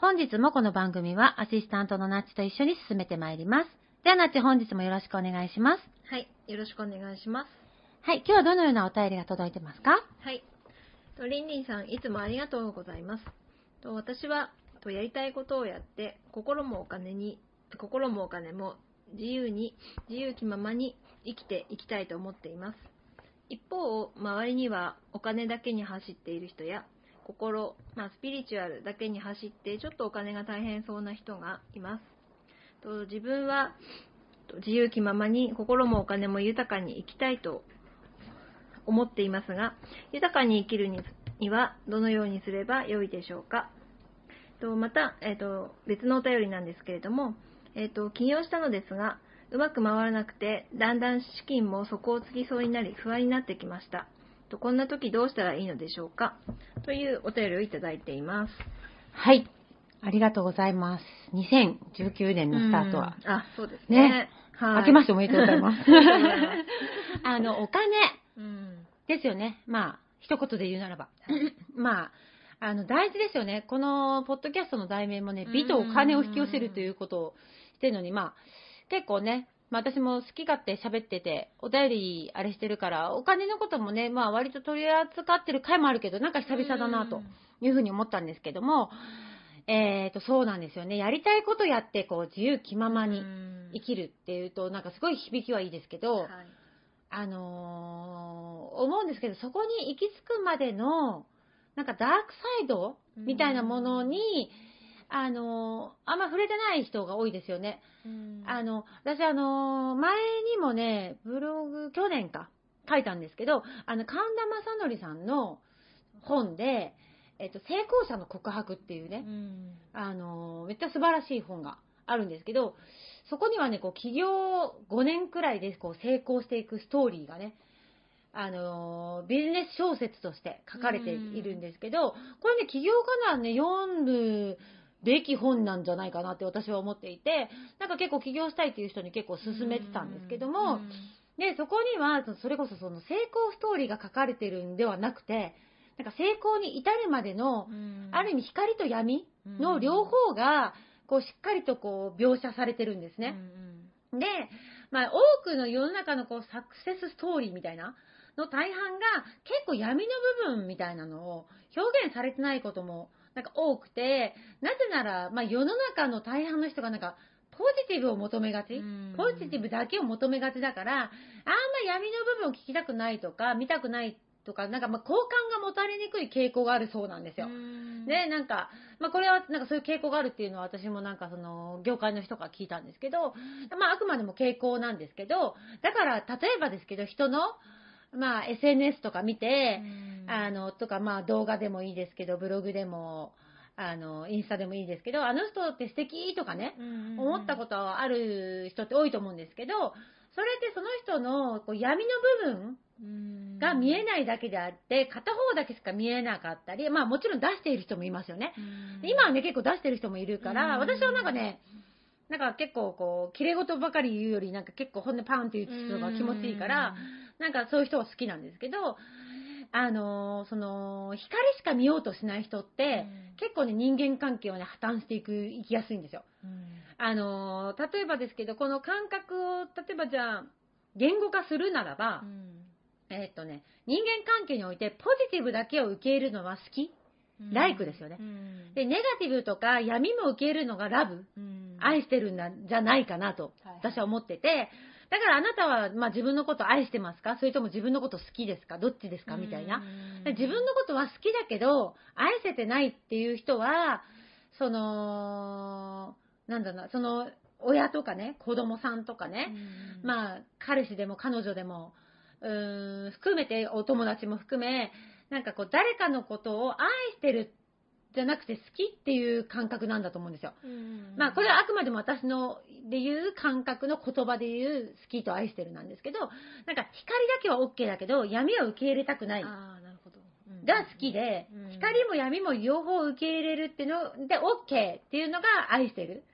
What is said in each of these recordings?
本日もこの番組はアシスタントのナッチと一緒に進めてまいります。ではナッチ本日もよろしくお願いします。はい、よろしくお願いします。はい、今日はどのようなお便りが届いてますか？はい。とリンリンさん、いつもありがとうございます。と私はとやりたいことをやって、心もお金に、心もお金も自由に、自由気ままに生きていきたいと思っています。一方、周りにはお金だけに走っている人や、心、まあ、スピリチュアルだけに走って、ちょっとお金が大変そうな人がいます。と自分は自由気ままに心もお金も豊かに生きたいと思っていますが、豊かに生きるににはどのようにすればよいでしょうか。とまた、えっと別のお便りなんですけれども、えっと起業したのですが、うまく回らなくて、だんだん資金も底をつきそうになり、不安になってきました。とこんな時どうしたらいいのでしょうか？というお便りをいただいています。はい。ありがとうございます。2019年のスタートは。うんあ、そうですね。ねはい。明けましておめでとうございます あの、お金うん。ですよね。まあ、一言で言うならば。まあ、あの、大事ですよね。この、ポッドキャストの題名もね、美とお金を引き寄せるということをしてるのに、まあ、結構ね、まあ私も好き勝手喋ってて、お便りあれしてるから、お金のこともね、まあ割と取り扱ってる回もあるけど、なんか久々だなというふうに思ったんですけども、えーと、そうなんですよね。やりたいことやって、こう、自由気ままに生きるっていうと、なんかすごい響きはいいですけど、はい。あのー思うんですけど、そこに行き着くまでの、なんかダークサイドみたいなものに、あのーあんま触れてない人が多いですよね。あの、私あのー前にもね、ブログ、去年か、書いたんですけど、あの、神田正則さんの本で、えっと、成功者の告白っていうね、うん。あの、めっちゃ素晴らしい本があるんですけど、そこにはね、こう、起業5年くらいでこう成功していくストーリーがね、あの、ビジネス小説として書かれているんですけど、これね、起業家ならね、読むべき本なんじゃないかなって私は思っていて、なんか結構起業したいっていう人に結構勧めてたんですけども、で、そこには、それこそその成功ストーリーが書かれてるんではなくて、なんか成功に至るまでの、ある意味光と闇の両方が、こうしっかりとこう描写されてるんですね。で、まあ多くの世の中のこうサクセスストーリーみたいなの大半が結構闇の部分みたいなのを表現されてないこともなんか多くて、なぜなら、まあ世の中の大半の人がなんかポジティブを求めがち、ポジティブだけを求めがちだから、あんま闇の部分を聞きたくないとか、見たくないとか、なんかまあ好感が持たれにくい傾向があるそうなんですよ。で、なんか、まあ、これは、なんかそういう傾向があるっていうのは私もなんかその、業界の人から聞いたんですけど、まあ、あくまでも傾向なんですけど、だから、例えばですけど、人の、まあ、SNS とか見て、あの、とか、まあ、動画でもいいですけど、ブログでも、あの、インスタでもいいですけど、あの人って素敵とかね、思ったことある人って多いと思うんですけど、それってその人のこう闇の部分うん。が見えないだけであって、片方だけしか見えなかったり、まあもちろん出している人もいますよね。うん。今はね、結構出してる人もいるから、うん。私はなんかね、なんか結構こう、綺麗事ばかり言うより、なんか結構本音パンって言う人が気持ちいいから、なんかそういう人は好きなんですけど、あのーその、光しか見ようとしない人って、結構ね、人間関係をね、破綻していく、いきやすいんですよ。うんあのー例えばですけど、この感覚を、例えばじゃあ、言語化するならば、えーっとね、人間関係においてポジティブだけを受け入れるのは好き？うん。ライクですよね。うん。で、ネガティブとか闇も受け入れるのがラブ。うん。愛してるんだ、じゃないかなとはい、私は思ってて、だからあなたは、まあ、自分のこと愛してますか？それとも自分のこと好きですか？どっちですか？みたいな。自分のことは好きだけど、愛せてないっていう人は、その、なんだろうな、その、親とかね、子供さんとかね、うん。まあ、彼氏でも彼女でも、うーん、含めて、お友達も含め、なんかこう、誰かのことを愛してるじゃなくて好きっていう感覚なんだと思うんですよ。うんまあ、これはあくまでも私ので言う感覚の言葉で言う好きと愛してるなんですけど、なんか光だけは OK だけど、闇は受け入れたくないが好きでうん、光も闇も両方受け入れるっていうので OK っていうのが愛してる。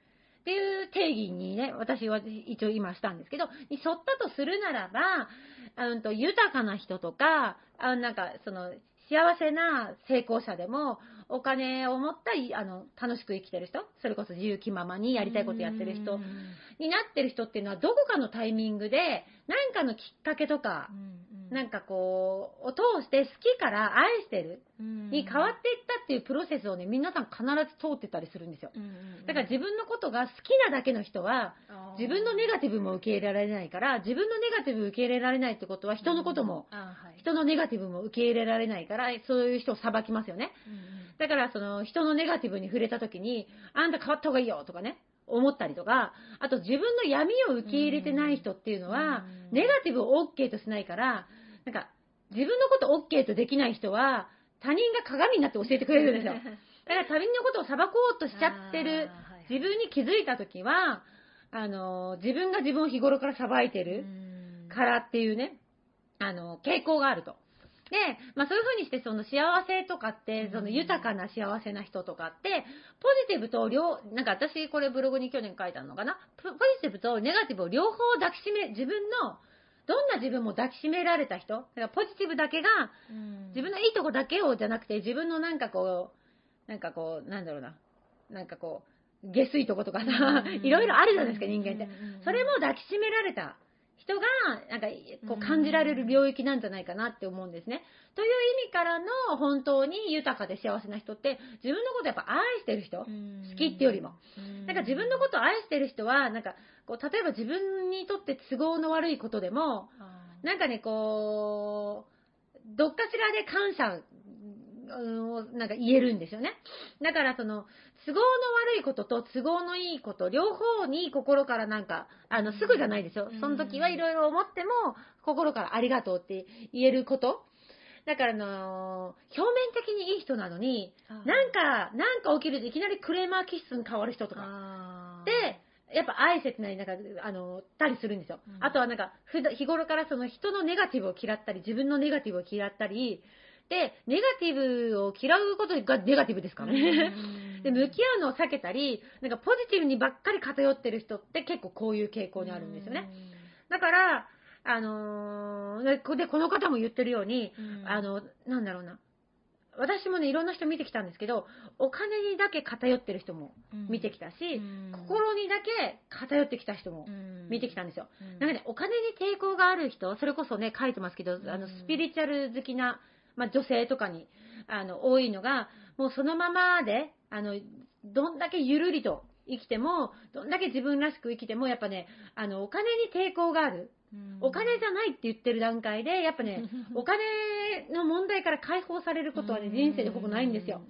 っていう定義にね、私は一応今したんですけど、に沿ったとするならば、うんと豊かな人とか、あなんかその幸せな成功者でも、お金を持ったいあの楽しく生きてる人、それこそ自由気ままにやりたいことやってる人うん。になってる人っていうのは、どこかのタイミングで、何かのきっかけとか、なんかこう、を通して好きから愛してる。に変わっていったっていうプロセスをね、皆さん必ず通ってたりするんですよ。だから自分のことが好きなだけの人は、自分のネガティブも受け入れられないから、自分のネガティブ受け入れられないってことは、人のことも、人のネガティブも受け入れられないから、そういう人を裁きますよね。だから、その、人のネガティブに触れた時に、あんた変わった方がいいよとかね、思ったりとか、あと自分の闇を受け入れてない人っていうのは、うんネガティブを OK としないから、なんか、自分のこと OK とできない人は、他人が鏡になって教えてくれるんですよ。だから他人のことを裁こうとしちゃってる、自分に気づいた時は、あの、自分が自分を日頃から裁いてるからっていうね、あの、傾向があると。で、まあそういうふうにして、その幸せとかって、その豊かな幸せな人とかって、ポジティブと両、なんか私これブログに去年書いたのかな？ポポジティブとネガティブを両方抱きしめ、自分の、どんな自分も抱きしめられた人、だからポジティブだけが、自分のいいとこだけをじゃなくて、自分のなんかこう、なんかこう、なんだろうな、なんかこう、下水とことかさ、いろいろあるじゃないですか、人間って。それも抱きしめられた人が、なんか、こう感じられる領域なんじゃないかなって思うんですね。という意味からの本当に豊かで幸せな人って、自分のことやっぱ愛してる人、好きってよりも。なんか自分のことを愛してる人は、なんか、こう、例えば自分にとって都合の悪いことでも、なんかね、こう、どっかしらで感謝うんをなんか言えるんですよね。だからその、都合の悪いことと都合のいいこと、両方に心からなんか、あの、すぐじゃないですよ。その時はいろいろ思っても、心からありがとうって言えること。だからあの表面的にいい人なのに、なんか、なんか起きるといきなりクレーマー気質に変わる人とか。で、やっぱ愛せてない、なんか、あの、たりするんですよ。うんあとはなんか、ふだ日頃からその人のネガティブを嫌ったり、自分のネガティブを嫌ったり、で、ネガティブを嫌うことがネガティブですからね。で、向き合うのを避けたり、なんかポジティブにばっかり偏ってる人って結構こういう傾向にあるんですよね。だから、あのーでこで、この方も言ってるように、あの、なんだろうな。私もね、いろんな人見てきたんですけど、お金にだけ偏ってる人も見てきたし、心にだけ偏ってきた人も見てきたんですよ。なんかね、お金に抵抗がある人、それこそね、書いてますけど、あの、うん。スピリチュアル好きな、まあ、女性とかに、あの、多いのが、もうそのままで、あの、どんだけゆるりと生きても、どんだけ自分らしく生きても、やっぱね、あの、お金に抵抗がある。お金じゃないって言ってる段階で、やっぱね、お金の問題から解放されることはね、人生でほぼないんですよ。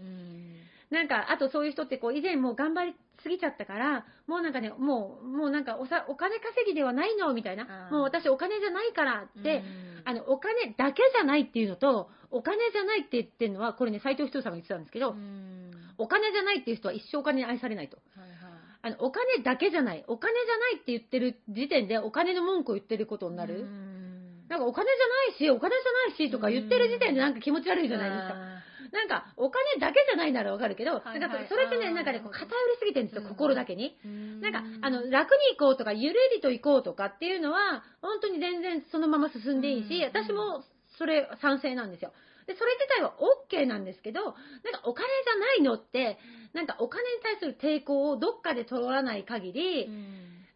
なんか、あとそういう人ってこう、以前もう頑張りすぎちゃったから、もうなんかね、もう、もうなんかおさ、お金稼ぎではないのみたいな。もう私お金じゃないからって、あの、お金だけじゃないっていうのと、お金じゃないって言ってるのは、これね、斎藤仁さんが言ってたんですけど、お金じゃないっていう人は一生お金に愛されないと。あの、お金だけじゃない。お金じゃないって言ってる時点で、お金の文句を言ってることになる。だなんかお金じゃないし、お金じゃないしとか言ってる時点でなんか気持ち悪いじゃないですか。なんか、お金だけじゃないならわかるけど、はいなんかはいそれってね、なんかね、こう偏りすぎてるんですよ、うん心だけに。ななんか、あの、楽に行こうとか、ゆるりと行こうとかっていうのは、本当に全然そのまま進んでいいし、うん私もそれ賛成なんですよ。で、それ自体は OK なんですけど、なんかお金じゃないのって、なんかお金に対する抵抗をどっかで取らない限り、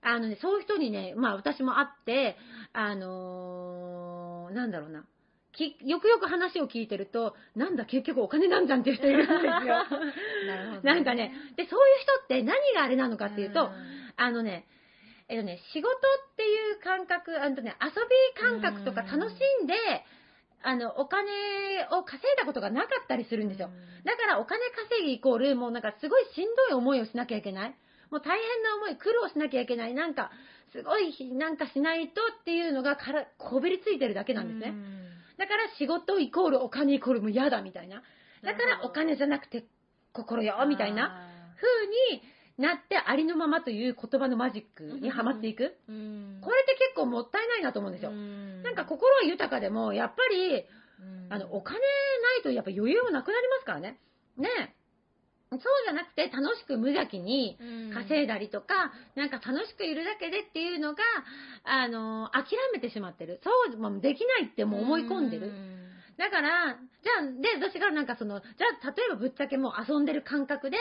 あのね、そういう人にね、まあ私も会って、あのーなんだろうな。きよくよく話を聞いてると、なんだ結局お金なんじゃんっていう人いるんですよ。なるほどなんかね、で、そういう人って何があれなのかっていうと、あのね、えっとね、仕事っていう感覚、あのね、遊び感覚とか楽しんで、あの、お金を稼いだことがなかったりするんですよ。だからお金稼ぎイコール、もうなんかすごいしんどい思いをしなきゃいけない。もう大変な思い、苦労しなきゃいけない。なんか、すごいなんかしないとっていうのがからこびりついてるだけなんですね。だから仕事イコールお金イコールもう嫌だみたいな。だからお金じゃなくて心よみたいな風になってありのままという言葉のマジックにはまっていく？これって結構もったいないなと思うんですよ。なんか心は豊かでも、やっぱり、あの、お金ないとやっぱ余裕もなくなりますからね。ねそうじゃなくて楽しく無邪気に稼いだりとか、なんか楽しくいるだけでっていうのが、あの、諦めてしまってる。そうできないってもう思い込んでる。だから、じゃあ、で、私がなんかその、じゃあ、例えばぶっちゃけもう遊んでる感覚で、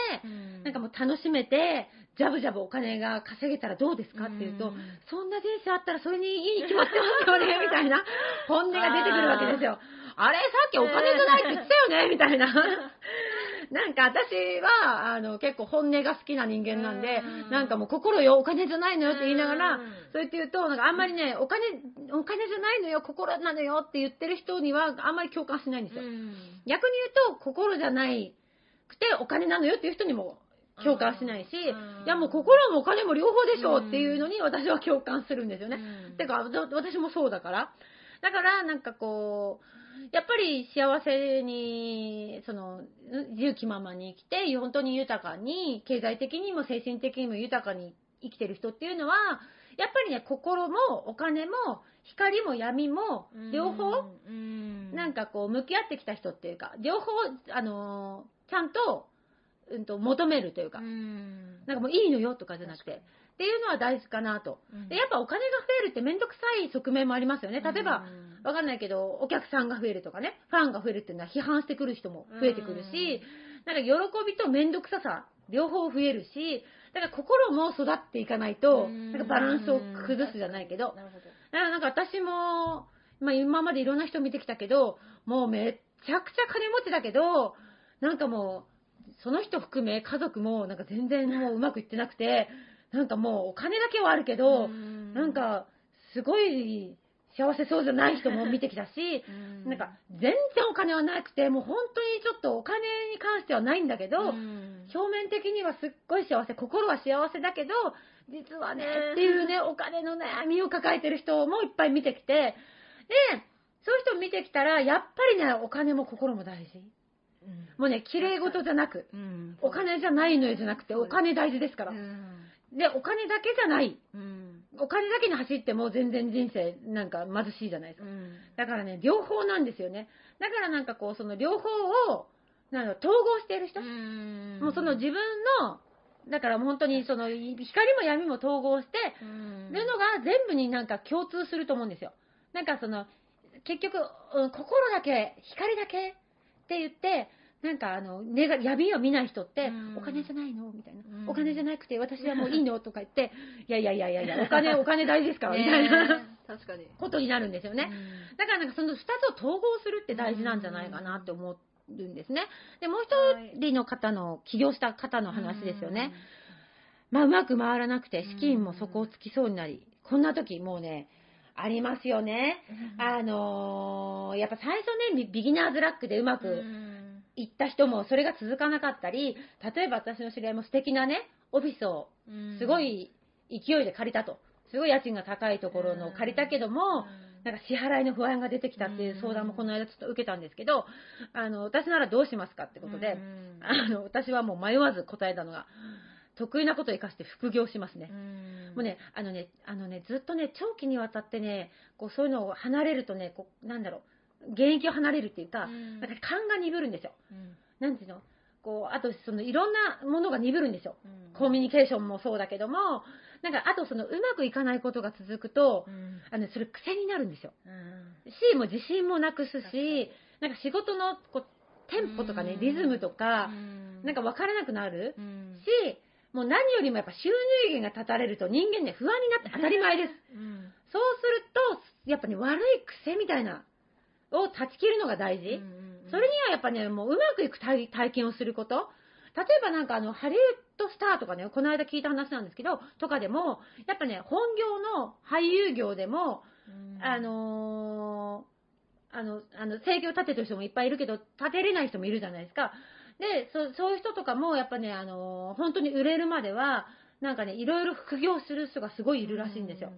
なんかもう楽しめて、ジャブジャブお金が稼げたらどうですかっていうと、そんな人生あったらそれにいいに決まってますよね、みたいな 本音が出てくるわけですよ。あれさっきお金じゃないって言ってたよね、みたいな。なんか私は、あの、結構本音が好きな人間なんで、なんかもう心よ、お金じゃないのよって言いながら、そうやって言うと、なんかあんまりね、お金、お金じゃないのよ、心なのよって言ってる人にはあんまり共感しないんですよ。逆に言うと、心じゃないくてお金なのよっていう人にも共感しないし、いやもう心もお金も両方でしょっていうのに私は共感するんですよね。てか、わ私もそうだから。だから、なんかこう、やっぱり幸せに、その、自由気ままに生きて、本当に豊かに、経済的にも精神的にも豊かに生きてる人っていうのは、やっぱりね、心もお金も光も闇も両方、なんかこう向き合ってきた人っていうか、両方、あのーちゃんと、うんと、求めるというか、なんかもういいのよとかじゃなくて、っていうのは大事かなと。で、やっぱお金が増えるってめんどくさい側面もありますよね。例えば、わかんないけど、お客さんが増えるとかね、ファンが増えるっていうのは批判してくる人も増えてくるし、なんか喜びとめんどくささ、両方増えるし、だから心も育っていかないと、なんかバランスを崩すじゃないけど、なるほど。だからなんか私も、まあ今までいろんな人見てきたけど、もうめっちゃくちゃ金持ちだけど、なんかもう、その人含め家族もなんか全然もううまくいってなくて、なんかもうお金だけはあるけど、なん、かすごい幸せそうじゃない人も見てきたし、なんか全然お金はなくて、もう本当にちょっとお金に関してはないんだけど、表面的にはすっごい幸せ、心は幸せだけど、実はね、っていうね、お金の悩みを抱えてる人もいっぱい見てきて、で、そういう人を見てきたら、やっぱりね、お金も心も大事。もうね、綺麗事じゃなく、お金じゃないのよじゃなくて、お金大事ですから。で、お金だけじゃない。お金だけに走っても全然人生なんか貧しいじゃないですか。だからね、両方なんですよね。だからなんかこう、その両方を、なんだろう統合している人。もうその自分の、だから本当にその光も闇も統合して、るのが全部になんか共通すると思うんですよ。なんかその、結局、うん心だけ、光だけって言って、なんかあの、ねが闇を見ない人ってうん、お金じゃないのみたいなう。んお金じゃなくて私はもういいのとか言って、い やいやいやいやいや、お金、お金大事ですから、みたいな確かに。ことになるんですよね。だからなんかその二つを統合するって大事なんじゃないかなって思うんですね。で、もう一人の方の、起業した方の話ですよね。まあ、うまく回らなくて、資金も底をつきそうになり、こんな時もうね、ありますよね。あのーやっぱ最初ね、ビビギナーズラックでうまくいった人もそれが続かなかったり、例えば私の知り合いも素敵なね、オフィスをすごい勢いで借りたと。すごい家賃が高いところのを借りたけども、なんか支払いの不安が出てきたっていう相談もこの間ちょっと受けたんですけど、あの、私ならどうしますかってことで、あの、私はもう迷わず答えたのが、得意なことを生かして副業しますね。うん。もうね、あのね、あのね、ずっとね、長期にわたってね、こうそういうのを離れるとね、こうなんだろう、現役を離れるっていうか、うん。なんか勘が鈍るんですよ。うん。なんていうの？こう、あとそのいろんなものが鈍るんですよ。うん。コミュニケーションもそうだけども、なんかあとそのうまくいかないことが続くと、うん。あのそれ癖になるんですよ。うん。し、もう自信もなくすし、なんか仕事のこうテンポとかね、うん。リズムとか、うん。なんか分からなくなる。うん。し、もう何よりもやっぱ収入源が断たれると人間ね、不安になって当たり前です。うん。そうすると、やっぱね、悪い癖みたいな、を断ち切るのが大事。それにはやっぱね、もううまくいく体体験をすること。例えばなんかあの、ハリウッドスターとかね、この間聞いた話なんですけど、とかでも、やっぱね、本業の俳優業でも、うんあのーあの、あの、生計を立ててる人もいっぱいいるけど、立てれない人もいるじゃないですか。で、そそういう人とかも、やっぱね、あのー本当に売れるまでは、なんかね、いろいろ副業する人がすごいいるらしいんですよ。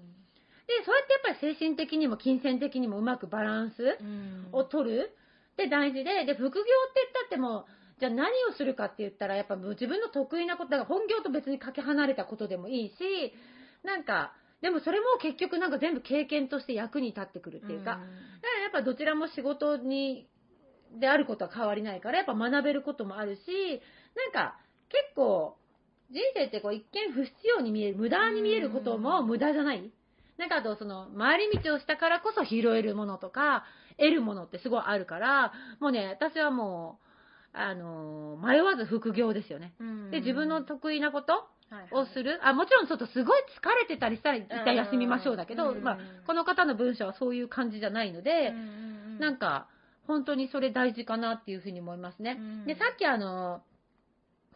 で、そうやってやっぱり精神的にも金銭的にもうまくバランスうん。を取る。って大事で、で、副業って言ったっても、じゃあ何をするかって言ったら、やっぱ自分の得意なこと、だから本業と別にかけ離れたことでもいいし、なんか、でもそれも結局なんか全部経験として役に立ってくるっていうか、だからやっぱどちらも仕事に、であることは変わりないから、やっぱ学べることもあるし、なんか結構、人生ってこう一見不必要に見える、無駄に見えることも無駄じゃないなんかあとその回り道をしたからこそ拾えるものとか、得るものってすごいあるから、もうね、私はもう、あのー迷わず副業ですよね。うんで、自分の得意なことはいはいをする。あ、もちろんちょっとすごい疲れてたりしたら一旦休みましょうだけど、うんまあ、この方の文章はそういう感じじゃないので、なんか、本当にそれ大事かなっていうふうに思いますね。うんで、さっきあの、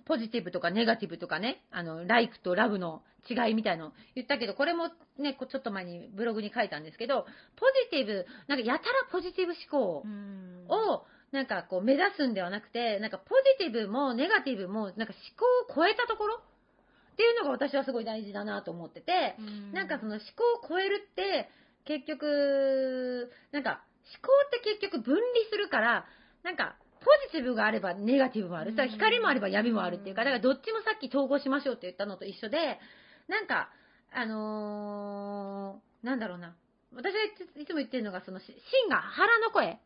ポジティブとかネガティブとかね、あの、ライクとラブの違いみたいの言ったけど、これもね、ちょっと前にブログに書いたんですけど、ポジティブ、なんかやたらポジティブ思考うん。を、なんかこう目指すんではなくて、なんかポジティブもネガティブも、なんか思考を超えたところっていうのが私はすごい大事だなと思ってて、なんかその思考を超えるって、結局、なんか思考って結局分離するから、なんかポジティブがあればネガティブもある。うんだ光もあれば闇もあるっていうか、だからどっちもさっき統合しましょうって言ったのと一緒で、なんか、あのーなんだろうな。私がいつも言ってるのが、その、し真が腹の声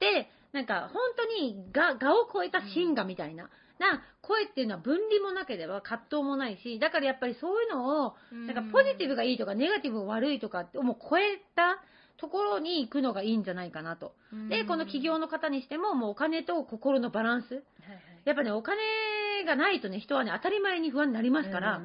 で、なんか本当にが、がを超えた真がみたいな、な声っていうのは分離もなければ葛藤もないし、だからやっぱりそういうのを、なんかポジティブがいいとかネガティブが悪いとかって、もう超えたところに行くのがいいんじゃないかなと。で、この企業の方にしても、もうお金と心のバランス。やっぱね、お金がないとね、人はね、当たり前に不安になりますから、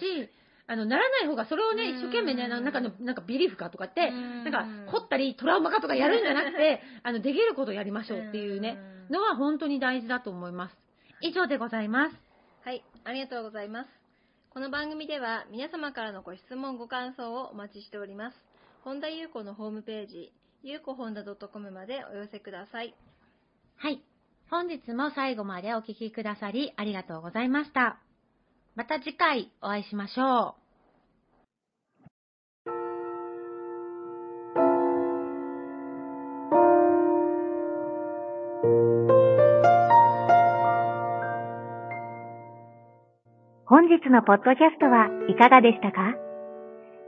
し、あの、ならない方が、それをね、うん一生懸命ね、なんかの、なんかビリーフかとかって、うんなんか、凝ったり、トラウマかとかやるんじゃなくて、あの、できることやりましょうっていうね、のは本当に大事だと思います。以上でございます。はい、ありがとうございます。この番組では皆様からのご質問、ご感想をお待ちしております。本田裕子のホームページ、ゆうこ本田 .com までお寄せください。はい。本日も最後までお聞きくださりありがとうございました。また次回お会いしましょう。本日のポッドキャストはいかがでしたか？